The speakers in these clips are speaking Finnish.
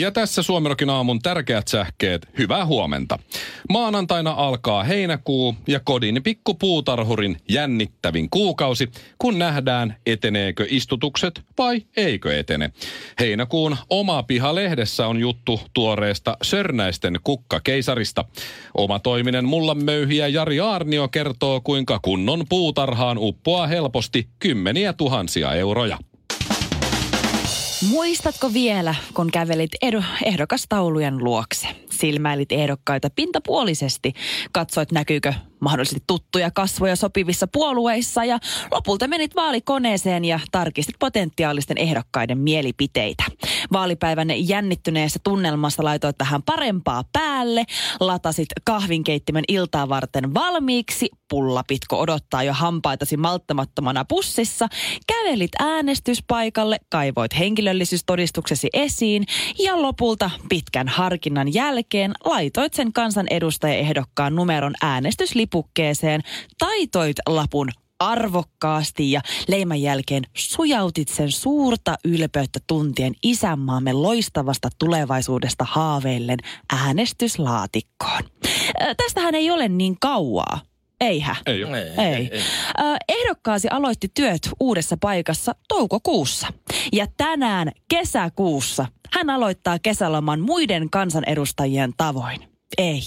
Ja tässä Suomirokin aamun tärkeät sähkeet. Hyvää huomenta. Maanantaina alkaa heinäkuu ja kodin pikkupuutarhurin jännittävin kuukausi, kun nähdään eteneekö istutukset vai eikö etene. Heinäkuun oma piha-lehdessä on juttu tuoreesta Sörnäisten kukkakeisarista. Oma toiminen mullan möyhiä Jari Aarnio kertoo, kuinka kunnon puutarhaan uppoaa helposti kymmeniä tuhansia euroja. Muistatko vielä, kun kävelit ehdokastaulujen luokse? Silmäilit ehdokkaita pintapuolisesti, katsoit näkyykö mahdollisesti tuttuja kasvoja sopivissa puolueissa ja lopulta menit vaalikoneeseen ja tarkistit potentiaalisten ehdokkaiden mielipiteitä. Vaalipäivän jännittyneessä tunnelmassa laitoit tähän parempaa päälle, latasit kahvinkeittimen iltaa varten valmiiksi, pullapitko odottaa jo hampaitasi malttamattomana pussissa, kävelit äänestyspaikalle, kaivoit henkilöllisyystodistuksesi esiin ja lopulta pitkän harkinnan jälkeen laitoit sen kansanedustajaehdokkaan numeron äänestyslipukkeeseen, taitoit lapun arvokkaasti ja leiman jälkeen sujautit sen suurta ylpeyttä tuntien isänmaamme loistavasta tulevaisuudesta haaveillen äänestyslaatikkoon. Ö, tästähän ei ole niin kauaa. Eihän. Ei ole. Ei. ei. Ö, ehdokkaasi aloitti työt uudessa paikassa toukokuussa. Ja tänään kesäkuussa hän aloittaa kesäloman muiden kansanedustajien tavoin. Ei.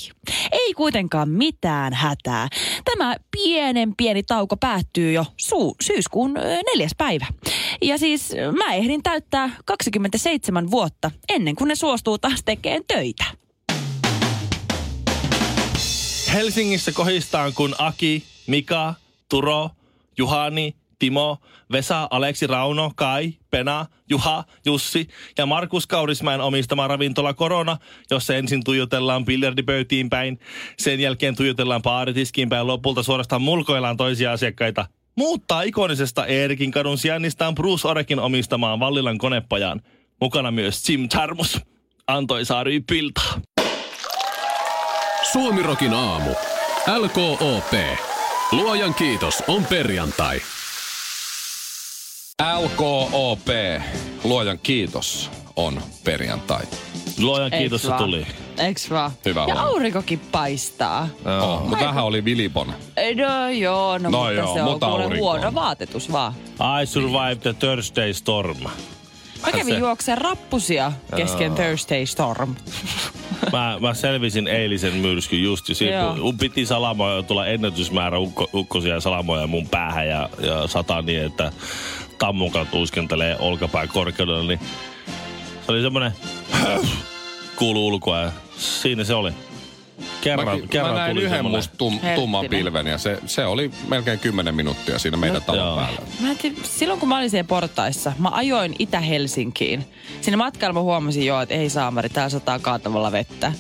Ei kuitenkaan mitään hätää. Tämä pienen pieni tauko päättyy jo suu, syyskuun neljäs päivä. Ja siis mä ehdin täyttää 27 vuotta ennen kuin ne suostuu taas tekemään töitä. Helsingissä kohistaan kun Aki, Mika, Turo, Juhani, Timo, Vesa, Aleksi, Rauno, Kai, Pena, Juha, Jussi ja Markus Kaurismäen omistama ravintola Korona, jossa ensin tuijotellaan biljardipöytiin päin, sen jälkeen tuijotellaan baaritiskiin päin, lopulta suorastaan mulkoillaan toisia asiakkaita. Muuttaa ikonisesta Eerikin kadun sijainnistaan Bruce Orekin omistamaan Vallilan konepajaan. Mukana myös Jim. Antoi Saari Piltaa. Suomirokin aamu. LKOP. Luojan kiitos on perjantai. LKOP, luojan kiitos, on perjantai. Luojan kiitos, se vaan? tuli. Eiks vaan? Hyvä ja aurinkokin paistaa. Oh, mutta vähän oli vilipon. No joo, no, No mutta joo, se on mutta kuule aurinko huono on. vaatetus vaan. I survived the Thursday storm. Mä kävin Se- juokseen rappusia kesken Thursday Storm. Mä, mä selvisin eilisen myrskyn just. Joo. mun piti salamoja tulla ennätysmäärä ukko, ukkosia salamoja mun päähän ja, ja sata niin, että tammukat tuiskentelee olkapää korkeudella. Niin se oli semmonen kuulu ulkoa ja siinä se oli. Kerran, Mä, kerran mä näin tuli yhden musta tum, tumman pilven ja se, se oli melkein 10 minuuttia siinä meidän talon joo. päällä. Mä tiedä, silloin kun mä olin siellä portaissa, mä ajoin Itä-Helsinkiin. Siinä matkalla mä huomasin jo, että ei saamari, täällä sataa kaatavalla vettä.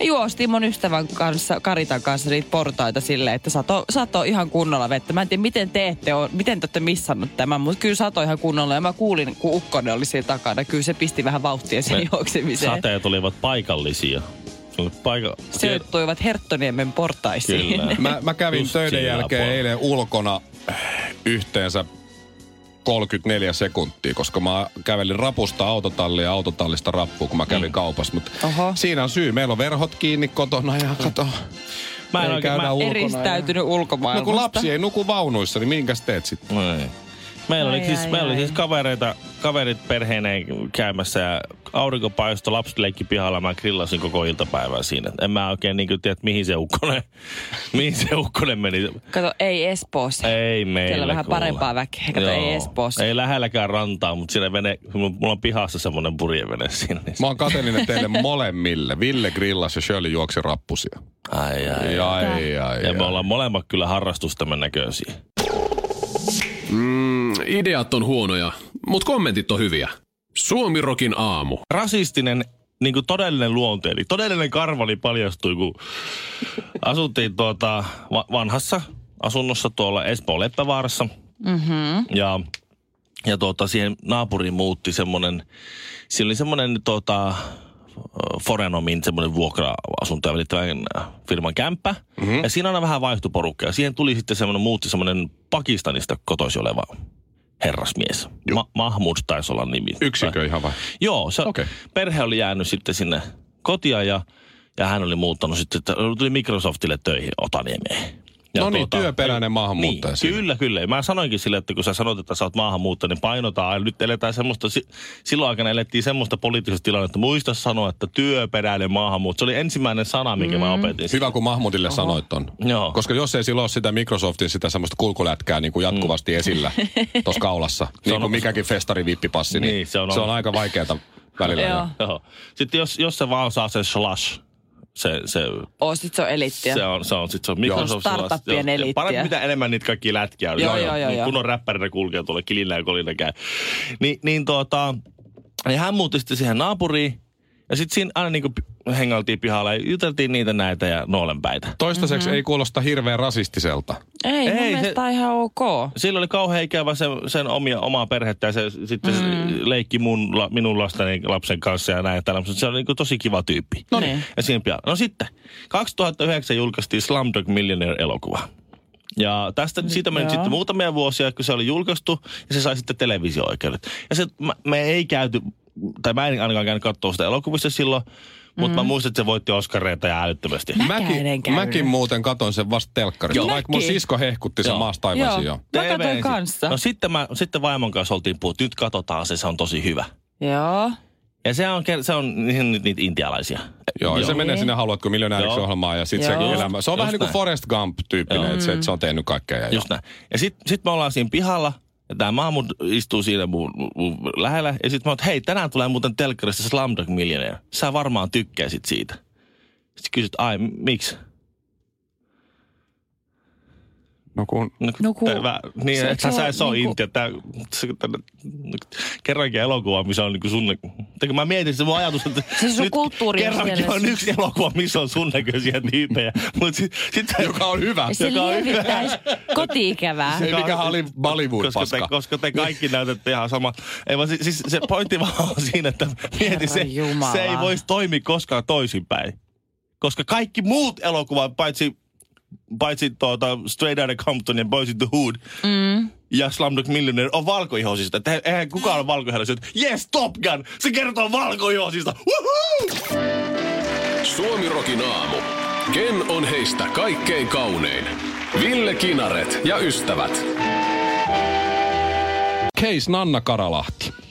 Juostiin mun ystävän kanssa, Karitan kanssa niitä portaita silleen, että sato, sato ihan kunnolla vettä. Mä en tiedä, miten te ette ole, miten te olette missannut tämän, mutta kyllä sato ihan kunnolla. Ja mä kuulin, kun ukkonen oli siellä takana. Kyllä se pisti vähän vauhtia sen Ne juoksemiseen. Sateet olivat paikallisia. Paika... Sijoittuivat Herttoniemen portaisiin. Kyllä. Mä, mä kävin Just töiden siinä jälkeen eilen ulkona yhteensä 34 sekuntia, koska mä kävelin rapusta autotallia ja autotallista rappuun, kun mä kävin mm. kaupassa. Mutta siinä on syy. Meillä on verhot kiinni kotona ja kato. Mä en ei oikein- mä-. Eristäytynyt Ja... No ulkomaailmasta. kun lapsi ei nuku vaunuissa, niin minkäs teet sitten? No ei. Meillä oli, Ai, siis, ai, meillä oli ai. siis kavereita, kaverit perheineen käymässä ja aurinko paistoi, lapset leikki pihalla, mä grillasin koko iltapäivän siinä. En mä oikein niin tiedä, että mihin se ukkonen, mihin se ukkonen meni. Kato, ei Espoossa. Ei meillä Siellä on vähän parempaa väkeä. Kato, ei Joo. Espoossa. Ei lähelläkään rantaa, mutta siinä vene, mulla on pihassa semmoinen purjevene siinä. Niin Mä oon kateellinen teille molemmille. Ville grillas ja Shirley juoksi rappusia. Ai, ai, Ai, ai, ai, Ja me ai. ollaan molemmat kyllä harrastustamme näköisiä. Mm, ideat on huonoja, mutta kommentit on hyviä. Suomirokin aamu. Rasistinen niin kuin todellinen luonteeni. Todellinen karvani paljastui, kun asuttiin tuota va- vanhassa asunnossa tuolla Espoon Leppävaarassa. Mm-hmm. Ja, ja tuota, siihen naapuriin muutti semmoinen, siinä oli semmoinen tuota, Forenomin semmoinen vuokra-asuntoja välittävän firman kämppä. Mm-hmm. Ja siinä aina vähän vaihtui porukka. Ja siihen tuli sitten semmoinen, muutti semmoinen Pakistanista kotoisin oleva herrasmies. Ma- Mahmud taisi olla nimi. Yksikö ihan vai? Joo, se, okay. perhe oli jäänyt sitten sinne kotia ja, ja hän oli muuttanut sitten, että tuli Microsoftille töihin Otaniemeen. Ja No niin, työperäinen maahanmuuttaja Niin, siinä. kyllä, kyllä. Ja Mä sanoinkin sille, että kun sä sanot, että sä oot maahanmuuttaja, niin painotaan. Nyt eletään semmoista, si- silloin aikana elettiin semmoista poliittista tilannetta. Muista sanoa, että työperäinen maahanmuutto. Se oli ensimmäinen sana, minkä mm. mä opetin. Hyvä, kun Mahmudille Oho. sanoit ton. Joo. Koska jos ei silloin ole sitä Microsoftin sitä semmoista kulkulätkää niin kuin jatkuvasti mm. esillä tuossa kaulassa, niin on- kuin mikäkin festari vippipassi, niin, Niin, se se on, se on aika vaikeata välillä. Joo. Joo. Sitten jos, jos se vaan saa sen slash, se, se Oo, sit se on elittiä. Se on, se on, sit se on Microsoft. Startuppien Joo. eliittiä. Parempi mitä enemmän niitä kaikki lätkiä on. Joo, joo, joo, joo. Kun on räppärinä kulkee tuolla kilillä ja kolina käy. Ni, niin tuota, niin hän muutti sitten siihen naapuriin. Ja sitten siinä aina niinku hengailtiin pihalla ja juteltiin niitä näitä ja noolenpäitä. Toistaiseksi mm-hmm. ei kuulosta hirveän rasistiselta. Ei, mun Ei, mielestä se- ihan ok. Sillä oli kauhean ikävä sen, sen omia, omaa perhettä ja se sitten mm. leikki mun, la, minun lasteni lapsen kanssa ja näin. ja Tällä, mutta se oli niin tosi kiva tyyppi. No niin. Ja siinä pian. No sitten, 2009 julkaistiin Slumdog Millionaire-elokuva. Ja tästä, siitä meni Joo. sitten muutamia vuosia, kun se oli julkaistu, ja se sai sitten televisio-oikeudet. Ja se, mä, me ei käyty, tai mä en ainakaan käynyt katsoa sitä elokuvissa silloin, mutta mä muistan, että se voitti Oscareita ja älyttömästi. Mäkin, käynyt. mäkin muuten katon sen vasta telkkarista, Joo. vaikka mun sisko hehkutti sen Joo. maasta taivasiin jo. Mä katsoin kanssa. No sitten, mä, sitten vaimon kanssa oltiin puhuttu, nyt katsotaan se, se on tosi hyvä. Joo. Ja se on, se on niitä, niitä intialaisia. Joo, ja se Joo. menee sinne haluatko miljonääriksi Joo. ohjelmaan ja sitten se Joo. elämä. Se on Just vähän niin kuin näin. Forrest Gump-tyyppinen, että se, että se on tehnyt kaikkea. Ja Just näin. Ja sitten sit me ollaan siinä pihalla, ja tämä Mahmud istuu siinä mun, mun lähellä, ja sitten mä oon, hei, tänään tulee muuten telkkarista Slumdog Millionaire. Sä varmaan tykkäisit siitä. Sitten kysyt, ai, miksi? No kun No kun- tää- niin, se- se, sä, on se on niinku- Intia. Tää, se, kerrankin elokuva, missä on niinku sun... Kun mä mietin se mun ajatus, että Se sun nyt kulttuuri on kerrankin on yksi elokuva, missä on sun näköisiä tyyppejä. Mutta sit, sit, joka on hyvä. Se Joka on lievittäisi koti-ikävää. Se, mikä oli Bollywood koska te, paska. koska te kaikki näytätte ihan sama. Ei vaan, siis, siis se pointti vaan on siinä, että mieti se, se ei voisi toimia koskaan toisinpäin. Koska kaikki muut elokuvat, paitsi, paitsi tuota Straight Outta Compton ja Boys in the Hood mm. ja Slumdog Millionaire on valkoihoisista. Että eihän kukaan ole valkoihoisista. Yes, Top Gun! Se kertoo valkoihoisista! Woohoo! Suomirokin aamu. Ken on heistä kaikkein kaunein? Ville Kinaret ja ystävät. Case Nanna Karalahti.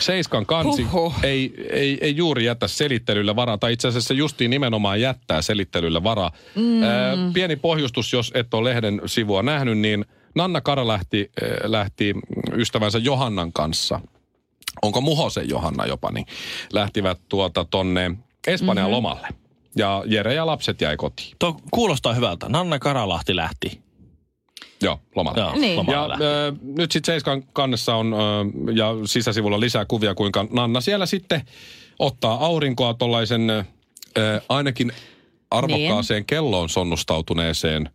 Seiskan kansi Huhhuh. ei, ei, ei juuri jätä selittelylle varaa, tai itse asiassa justiin nimenomaan jättää selittelylle varaa. Mm. Ää, pieni pohjustus, jos et ole lehden sivua nähnyt, niin Nanna Kara lähti, äh, lähti ystävänsä Johannan kanssa. Onko Muhosen Johanna jopa, niin lähtivät tuota tonne Espanjan mm-hmm. lomalle. Ja Jere ja lapset jäi kotiin. Tuo kuulostaa hyvältä. Nanna Karalahti lähti. Joo, lomalle. Joo, Niin. lomalle Ja ö, nyt sitten Seiskan kannessa on ö, ja sisäsivulla lisää kuvia, kuinka Nanna siellä sitten ottaa aurinkoa tuollaisen ö, ainakin arvokkaaseen Niin. kelloon sonnustautuneeseen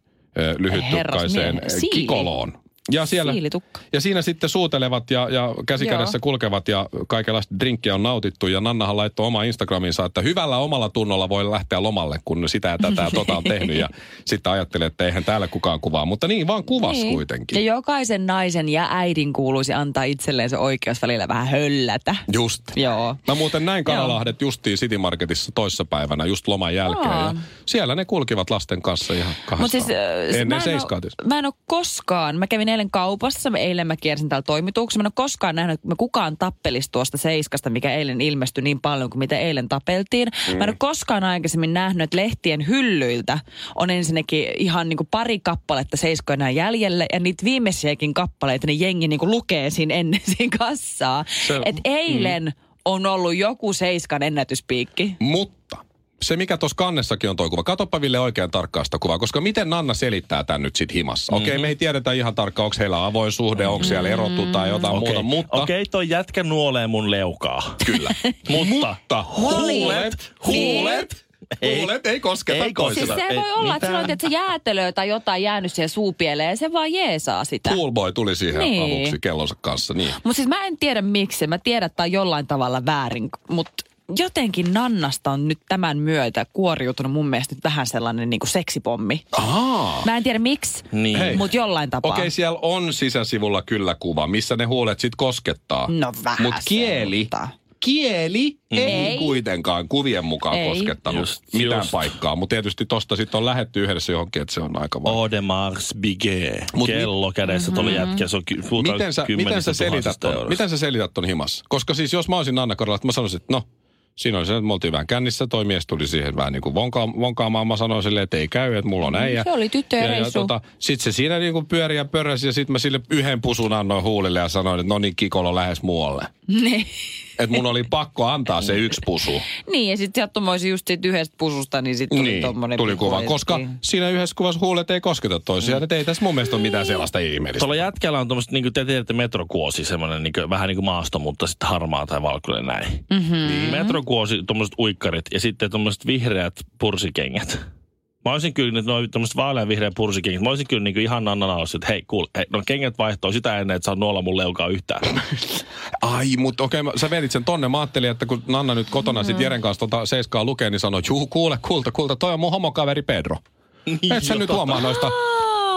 lyhyttukkaiseen kikoloon. Ja, siellä, Siilitukka. ja siinä sitten suutelevat ja, ja käsikädessä Joo. kulkevat ja kaikenlaista drinkkiä on nautittu. Ja Nannahan laittoi oma Instagraminsa, että hyvällä omalla tunnolla voi lähteä lomalle, kun sitä ja tätä ja tota on tehnyt. Ja sitten ajattelee, että eihän täällä kukaan kuvaa. Mutta niin vaan kuvas Niin. kuitenkin. Ja jokaisen naisen ja äidin kuuluisi antaa itselleen se oikeus välillä vähän höllätä. Just. Joo. Mä muuten näin Kanalahdet justiin City Marketissa toissapäivänä, just loman jälkeen. Aa. Ja siellä ne kulkivat lasten kanssa ihan kahdestaan. Mutta siis, äh, Ennen mä, en mä en ole koskaan, mä kävin eilen kaupassa, eilen mä kiersin täällä toimituksessa, mä en ole koskaan nähnyt, että me kukaan tappelisi tuosta seiskasta, mikä eilen ilmestyi niin paljon kuin mitä eilen tapeltiin. Mm. Mä en ole koskaan aikaisemmin nähnyt, että lehtien hyllyiltä on ensinnäkin ihan niin kuin pari kappaletta seiskoja enää jäljelle, ja niitä viimeisiäkin kappaleita ne jengi niin kuin lukee siinä ennen siinä kassaa. Se- Et eilen on ollut joku seiskan ennätyspiikki. Mutta se mikä tuossa kannessakin on toi kuva. Katoppa Ville oikein tarkkaan sitä kuvaa, koska miten Nanna selittää tämän nyt sit himassa? Okei, okay, me ei tiedetä ihan tarkkaan, onko heillä avoin suhde, onko siellä erottu tai jotain Okei, muuta, mutta... Okei, toi jätkä nuolee mun leukaa. Kyllä. Mutta mutta huulet, huulet, huulet ei kosketa Ei toisiaan. Siis se Ei voi olla, että mitään. sillä on että se jäätelö tai jotain jäänyt siihen suupieleen ja se vaan jeesaa sitä. Poolboy tuli siihen Niin. aluksi kellonsa kanssa, niin. Mutta siis mä en tiedä miksi. Mä tiedän, että tämä on jollain tavalla väärin, mutta jotenkin Nannasta on nyt tämän myötä kuoriutunut mun mielestä nyt vähän sellainen niin kuin seksipommi. Aa. Mä en tiedä miksi, Niin. Mutta jollain tapaa. Okei, siellä on sisäsivulla kyllä kuva, missä ne huulet sit koskettaa. No vähän Mut kieli, mutta- kieli ei, Ei. kuitenkaan kuvien mukaan Ei. koskettanut Just, mitään just. paikkaa. Mutta tietysti tosta sitten on lähetty yhdessä johonkin, että se on aika vaikea. Audemars Biget. Mut mi- Kello kädessä tuolla jätkä. Se on ky- Miten sä, miten, sä selität ton, miten sä selität ton himassa? Koska siis jos mä olisin Anna Korilla, että mä sanoisin, että no, siinä oli se, että me oltiin vähän kännissä, toi mies tuli siihen vähän niin kuin vonka- vonkaamaan. Mä sanoin silleen, että ei käy, että mulla on äijä. Se oli tyttöjen reissu. tota, sit se siinä niin kuin pyöri ja pörräsi ja sit mä sille yhden pusun annoin huulille ja sanoin, että no niin, Kikolo lähes muualle. Niin. Että mun oli pakko antaa se yksi pusu. niin, ja sitten sattumoisin just siitä yhdestä pususta, niin sitten tuli Niin, tommonen tuli kuva. hetki. Koska siinä yhdessä kuvassa huulet ei kosketa toisiaan. Mm. Ei tässä mun mielestä ole mitään sellaista ihmeellistä. Tuolla jätkällä on tuommoista, niin kuin te tiedätte, metrokuosi, semmoinen niin kuin, vähän niin kuin maasto, mutta sitten harmaa tai valkoinen näin. Mm-hmm. Niin. Metrokuosi, tuommoiset uikkarit ja sitten tuommoiset vihreät pursikengät. Mä olisin kyllä, että noin tuommoiset vaalean vihreät pursikengät, mä olisin kyllä niin kuin ihan Nannan alussa, että hei, kuule, hei, no kengät vaihtoo sitä ennen, että saa nuolla mun leukaa yhtään. Ai, mutta okei, okay, sä vedit sen tonne. Mä ajattelin, että kun Nanna nyt kotona mm. sit Jeren kanssa tota seiskaa lukee, niin sanoi, juu, kuule, kulta, kulta, toi on mun homokaveri Pedro. Et sä nyt huomaa noista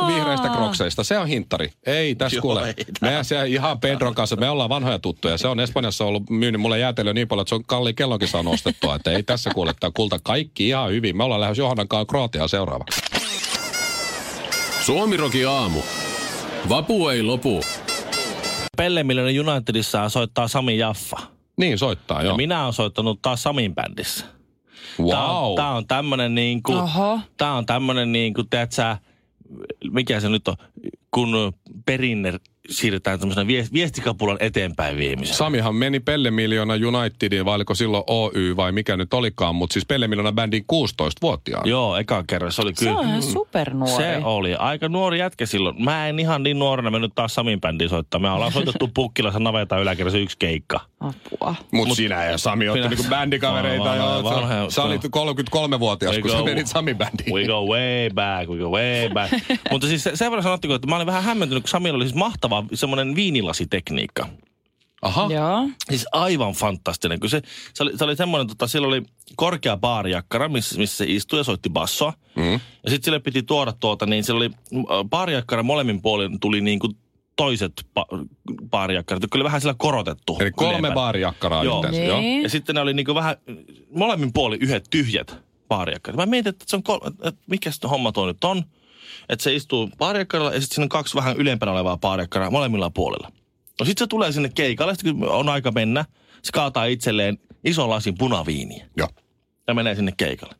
vihreistä krokseista. Se on hinttari. Ei, tässä Joo, kuule. ei Me siellä ihan Pedron kanssa, me ollaan vanhoja tuttuja. Se on Espanjassa ollut myynyt mulle jäätelöä niin paljon, että se on kalli kellonkin saanut ostettua. Että ei tässä kuule, tää kulta kaikki ihan hyvin. Me ollaan lähes Johannan kanssa Kroatiaan seuraavaksi. Suomiroki aamu. Vapu ei lopu. Pelle Miljonen Unitedissa soittaa Sami Jaffa. Niin, soittaa, Ja joo. minä olen soittanut taas Samin bändissä. Tää on, Wow. tää on tämmönen niin kuin, Oho. tää on tämmönen niin kuin, teet sä, mikä se nyt on, kun perinne siirretään tämmöisenä viest- viestikapulan eteenpäin viemisellä. Samihan meni Pelle Miljoona Unitediin, vai oliko silloin Oy vai mikä nyt olikaan, mutta siis Pelle Miljoona bändiin 16-vuotiaana. Joo, eka kerran. Se oli Se kyllä. on ihan supernuori. Se oli aika nuori jätkä silloin. Mä en ihan niin nuorena mennyt taas Samin bändiin soittaa. Me ollaan soitettu Pukkilassa naveta yläkerrassa yksi keikka. Apua. Mutta sinä ja Sami olette niinku bändikavereita. Vanhoja- joo. vanhoja- Sä, sä olit 33-vuotias, We kun sä go- menit Sami bändiin. We go way back, we go way back. Mutta siis se- sen verran sanottiko, että mä olin vähän hämmentynyt, kun Samilla oli siis mahtava semmoinen viinilasitekniikka. Aha. Joo. Siis aivan fantastinen. Kun se, se, oli, se oli semmoinen, tota, sillä oli korkea baarijakkara, missä, missä se istui ja soitti bassoa. Mm. Ja sitten sille piti tuoda tuota, niin sillä oli baarijakkara molemmin puolin tuli niin kuin toiset pa- baarijakkarat, jotka oli vähän sillä korotettu. Eli kolme ylempänä. baarijakkaraa Joo. yhteensä. Niin. Joo. Ja sitten ne oli niin kuin vähän, molemmin puolin yhdet tyhjät baarijakkarat. Mä mietin, että se on kol- että mikä se homma tuo nyt on. Että se istuu baarijakkaralla ja sitten siinä on kaksi vähän ylempänä olevaa baarijakkaraa molemmilla puolilla. No sitten se tulee sinne keikalle, sitten kun on aika mennä, se kaataa itselleen ison lasin punaviiniä Joo. ja menee sinne keikalle.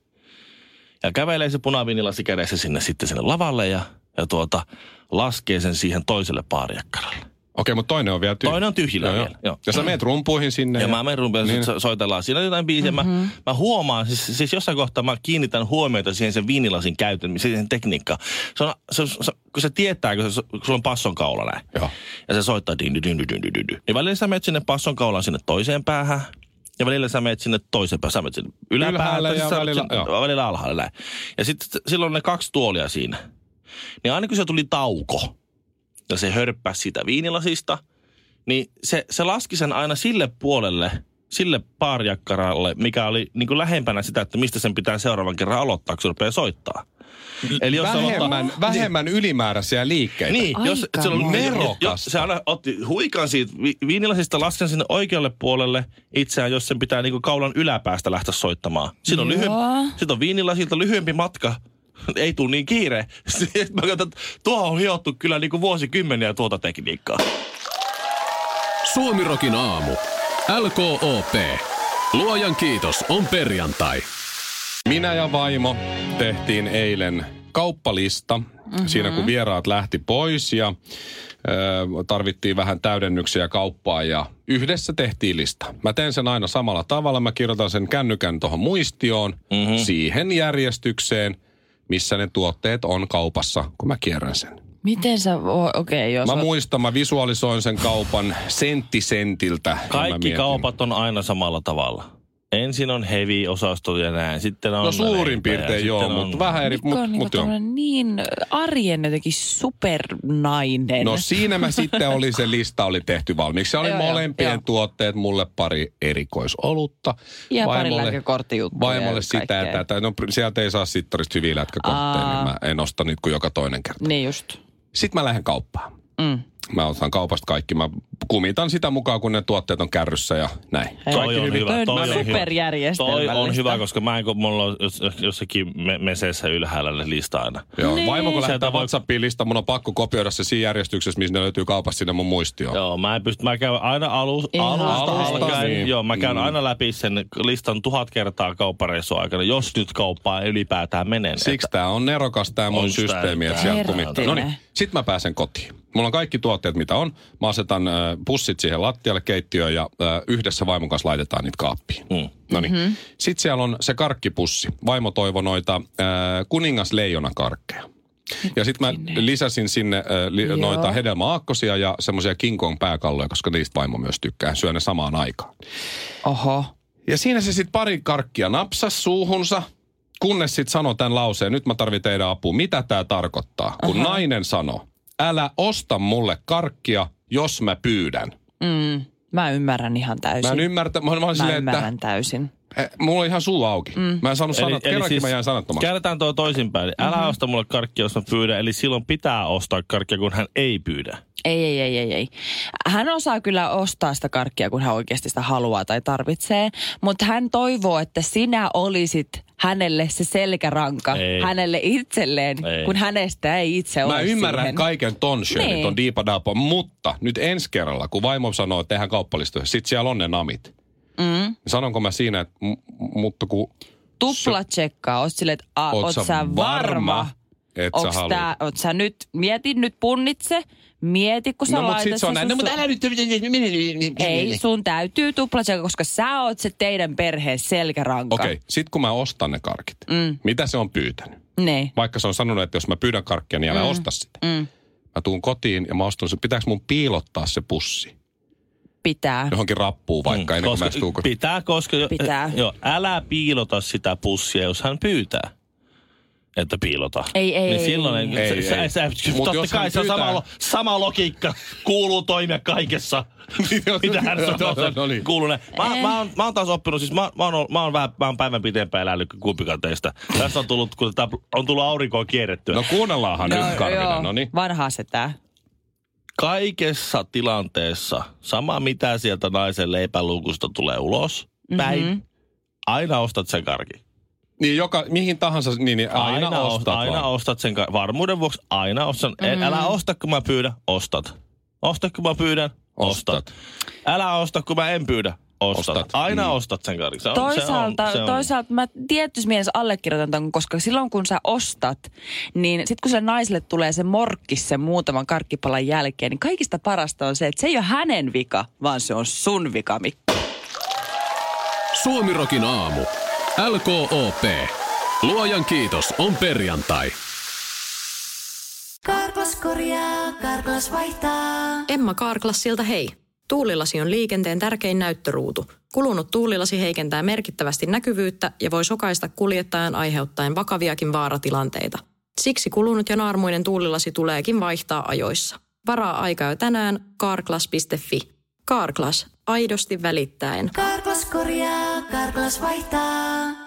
Ja kävelee se punaviinilasi kädessä sinne sitten sinne lavalle ja, ja tuota, laskee sen siihen toiselle baarijakkaralle. Okei, mutta toinen on vielä tyhjä. Toinen on tyhjillä Joo, vielä, joo. joo. Ja sä meet rumpuihin sinne. Ja mä menen rumpeen, Niin. so- soitellaan siinä jotain biisiä. Mm-hmm. Mä, mä huomaan, siis, siis jossain kohtaa mä kiinnitän huomiota siihen sen viinilasin käytön, siihen tekniikkaan. Se on, se, se, kun se tietää, kun, se, kun sulla on passon kaula näin. Joo. Ja se soittaa din, din, din, din, din, din. Niin välillä sä menet sinne passon kaulaan sinne toiseen päähän. Ja välillä sä menet sinne toiseen päähän. Sä menet sinne yläpäähän. Ylhäälle ja välillä- joo. välillä alhaalle näin. Ja sitten silloin ne kaksi tuolia siinä. Niin aina kun se tuli tauko ja se hörppäsi siitä viinilasista, niin se, se laski sen aina sille puolelle, sille paarijakkaralle, mikä oli niin kuin lähempänä sitä, että mistä sen pitää seuraavan kerran aloittaa, kun se rupeaa soittaa. Eli jos Vähemmän, vähemmän ylimääräisiä liikkeitä. niin, jos Aika se, oli, nerokasta. jos, se aina otti huikan siitä vi- viinilasista, lasken sinne oikealle puolelle itseään, jos sen pitää niinku kaulan yläpäästä lähteä soittamaan. Siinä on, lyhy, Joo. sit on viinilasilta lyhyempi matka. Ei tule niin kiire. Sitten mä katson, että tuo on hiottu kyllä niinku vuosikymmeniä tuota tekniikkaa. Suomirokin aamu. LKOP. Luojan kiitos on perjantai. Minä ja vaimo tehtiin eilen kauppalista Mm-hmm. Siinä kun vieraat lähti pois ja ö, tarvittiin vähän täydennyksiä kauppaan ja yhdessä tehtiin lista. Mä teen sen aina samalla tavalla. Mä kirjoitan sen kännykän tuohon muistioon, mm-hmm. siihen järjestykseen, missä ne tuotteet on kaupassa, kun mä kierrän sen. Miten sä, okei, okay, jos... Mä oot- muistan, mä visualisoin sen kaupan sentti sentiltä. Kaikki kaupat on aina samalla tavalla. Ensin on heavy-osasto ja näin. Sitten on No suurin piirtein joo, on- mutta vähän eri. Mikko Mut, on niinku mut joo. tommonen niin arjen jotenkin supernainen. No siinä mä sitten oli se lista oli tehty valmiiksi. Se oli Joo, molempien joo. tuotteet, mulle pari erikoisolutta. Ja pari Vaimolle- lääkekorttijuttuja Vaimolle ja sitä ja tätä. No sieltä ei saa sittarista hyviä lätkäkortteja, niin mä en osta niitä kuin joka toinen kerta. Niin just. Sitten mä lähden kauppaan. Mm. Mä otan kaupasta kaikki. Mä kumitan sitä mukaan, kun ne tuotteet on kärryssä ja näin. Toi on hyvä. Toi on Toi on hyvä. Toi superjärjestelmällistä. on hyvä, koska mä en kun mulla on jos- jossakin me- meseessä ylhäällä ne lista aina. Joo, Niin. vaimo kun lähettää voi- WhatsAppiin lista, mun on pakko kopioida se siinä järjestyksessä, missä ne löytyy kaupasta sinne mun muistioon. Joo, mä en pysty, mä käyn aina alus, alusta alusta, alkaen. niin. Joo, mä käyn Mm. aina läpi sen listan tuhat kertaa kauppareissun aikana, jos nyt kauppaan ylipäätään menen. Siksi tää on nerokas tää mun systeemi, että sieltä kumittaa. No niin, sit mä pääsen kotiin. Mulla on kaikki tuotteet, mitä on. Mä asetan äh, pussit siihen lattialle keittiöön ja äh, yhdessä vaimon kanssa laitetaan niitä kaappiin. Mm. No niin. Mm-hmm. Sitten siellä on se karkkipussi. Vaimo toivoi noita äh, kuningasleijona karkkeja. Ja sitten mä lisäsin sinne äh, li, Joo. noita hedelmäaakkosia ja semmoisia King Kong pääkalloja, koska niistä vaimo myös tykkää. Syö ne samaan aikaan. Oho. Ja siinä se sitten pari karkkia napsas suuhunsa, kunnes sitten sanoi tämän lauseen, nyt mä tarvitsen teidän apua. Mitä tämä tarkoittaa? Kun Aha. nainen sanoi, älä osta mulle karkkia, jos mä pyydän. Mm. Mä ymmärrän ihan täysin. Mä en ymmärtä, mä, mä Mä silleen, että ymmärrän täysin. eh, mulla on ihan suu auki. Mm. Mä en saanut sanat, kerrankin siis mä jäin sanattomaksi. Käännetään tuo toisinpäin. Älä Mhm. mm-hmm. osta mulle karkkia, jos mä pyydän. Eli silloin pitää ostaa karkkia, kun hän ei pyydä. Ei, ei, ei, ei, ei. Hän osaa kyllä ostaa sitä karkkia, kun hän oikeasti sitä haluaa tai tarvitsee, mutta hän toivoo, että sinä olisit hänelle se selkäranka, Ei. hänelle itselleen, Ei. kun hänestä ei itse ole Mä ymmärrän siihen. kaiken ton Shirley, Niin. ton diipadaapa, mutta nyt ensi kerralla, kun vaimo sanoo, että tehdään kauppalistoja, sit siellä on ne namit. Mm. Sanonko mä siinä, että m- mutta kun Tupla tsekkaa, oot silleen, että a, oot, sä varma, että sä Onks haluat. tää, oot sä nyt, mieti nyt punnitse, mieti kun sä No mut laitat sit se on sen näin, sun no mutta älä nyt... Ei, sun täytyy tuplatsekata, koska sä oot se teidän perheen selkäranka. Okei, sit kun mä ostan ne karkit, Mm. mitä se on pyytänyt? Ne. Vaikka se on sanonut, että jos mä pyydän karkkia, niin älä Mm. osta sitä. Mm. Mä tuun kotiin ja mä ostan se. Pitääkö mun piilottaa se pussi? Pitää. Johonkin rappuun vaikka, ennen kuin mä koska, tuun. pitää, koska... jo- Pitää. Joo, älä piilota sitä pussia, jos hän pyytää. Että piilota. Ei, ei, niin ei, silloin, ei. sä, Ei, sä, ei. sä, Mut totta jos kai se on pyytää- sama, sama logiikka. Kuuluu toimia kaikessa. Mitä hän sanoo, se No niin. kuuluu näin. Mä, mä, oon, mä oon taas oppinut, siis mä, mä, oon, mä, oon vähän, mä oon päivän pitempään elänyt kuin kumpikaan teistä. Tässä on tullut, kun tää on tullut aurinkoa kierrettyä. No kuunnellaanhan nyt Karvinen, no niin. vanhaa setää. kaikessa tilanteessa, sama mitä sieltä naisen leipäluukusta tulee ulos, päin, Mhm. aina ostat sen karki. Niin joka, mihin tahansa, niin, niin aina, aina os- ostat aina vaan. ostat sen. Varmuuden vuoksi aina ostan. Mm. Älä osta, kun mä pyydän, ostat. Osta, kun mä pyydän, ostat. Ostat. Älä osta, kun mä en pyydä, ostat. Ostat. Aina Mm. ostat sen karki. Se on, Toisaalta, se on, se on. toisaalta mä tietysti mielessä allekirjoitan ton, koska silloin kun sä ostat, niin sit kun sille naiselle tulee se morkkis sen muutaman karkkipalan jälkeen, niin kaikista parasta on se, että se ei ole hänen vika, vaan se on sun vika, Mikko. Suomirokin aamu. LKOP. Luojan kiitos on perjantai. Karklas korjaa, Karklas vaihtaa. Emma Karklassilta hei. Tuulilasi on liikenteen tärkein näyttöruutu. Kulunut tuulilasi heikentää merkittävästi näkyvyyttä ja voi sokaista kuljettajan aiheuttaen vakaviakin vaaratilanteita. Siksi kulunut ja naarmuinen tuulilasi tuleekin vaihtaa ajoissa. Varaa aikaa jo tänään karklas.fi. Karklas, aidosti välittäen. Karklas korjaa, Karklas vaihtaa.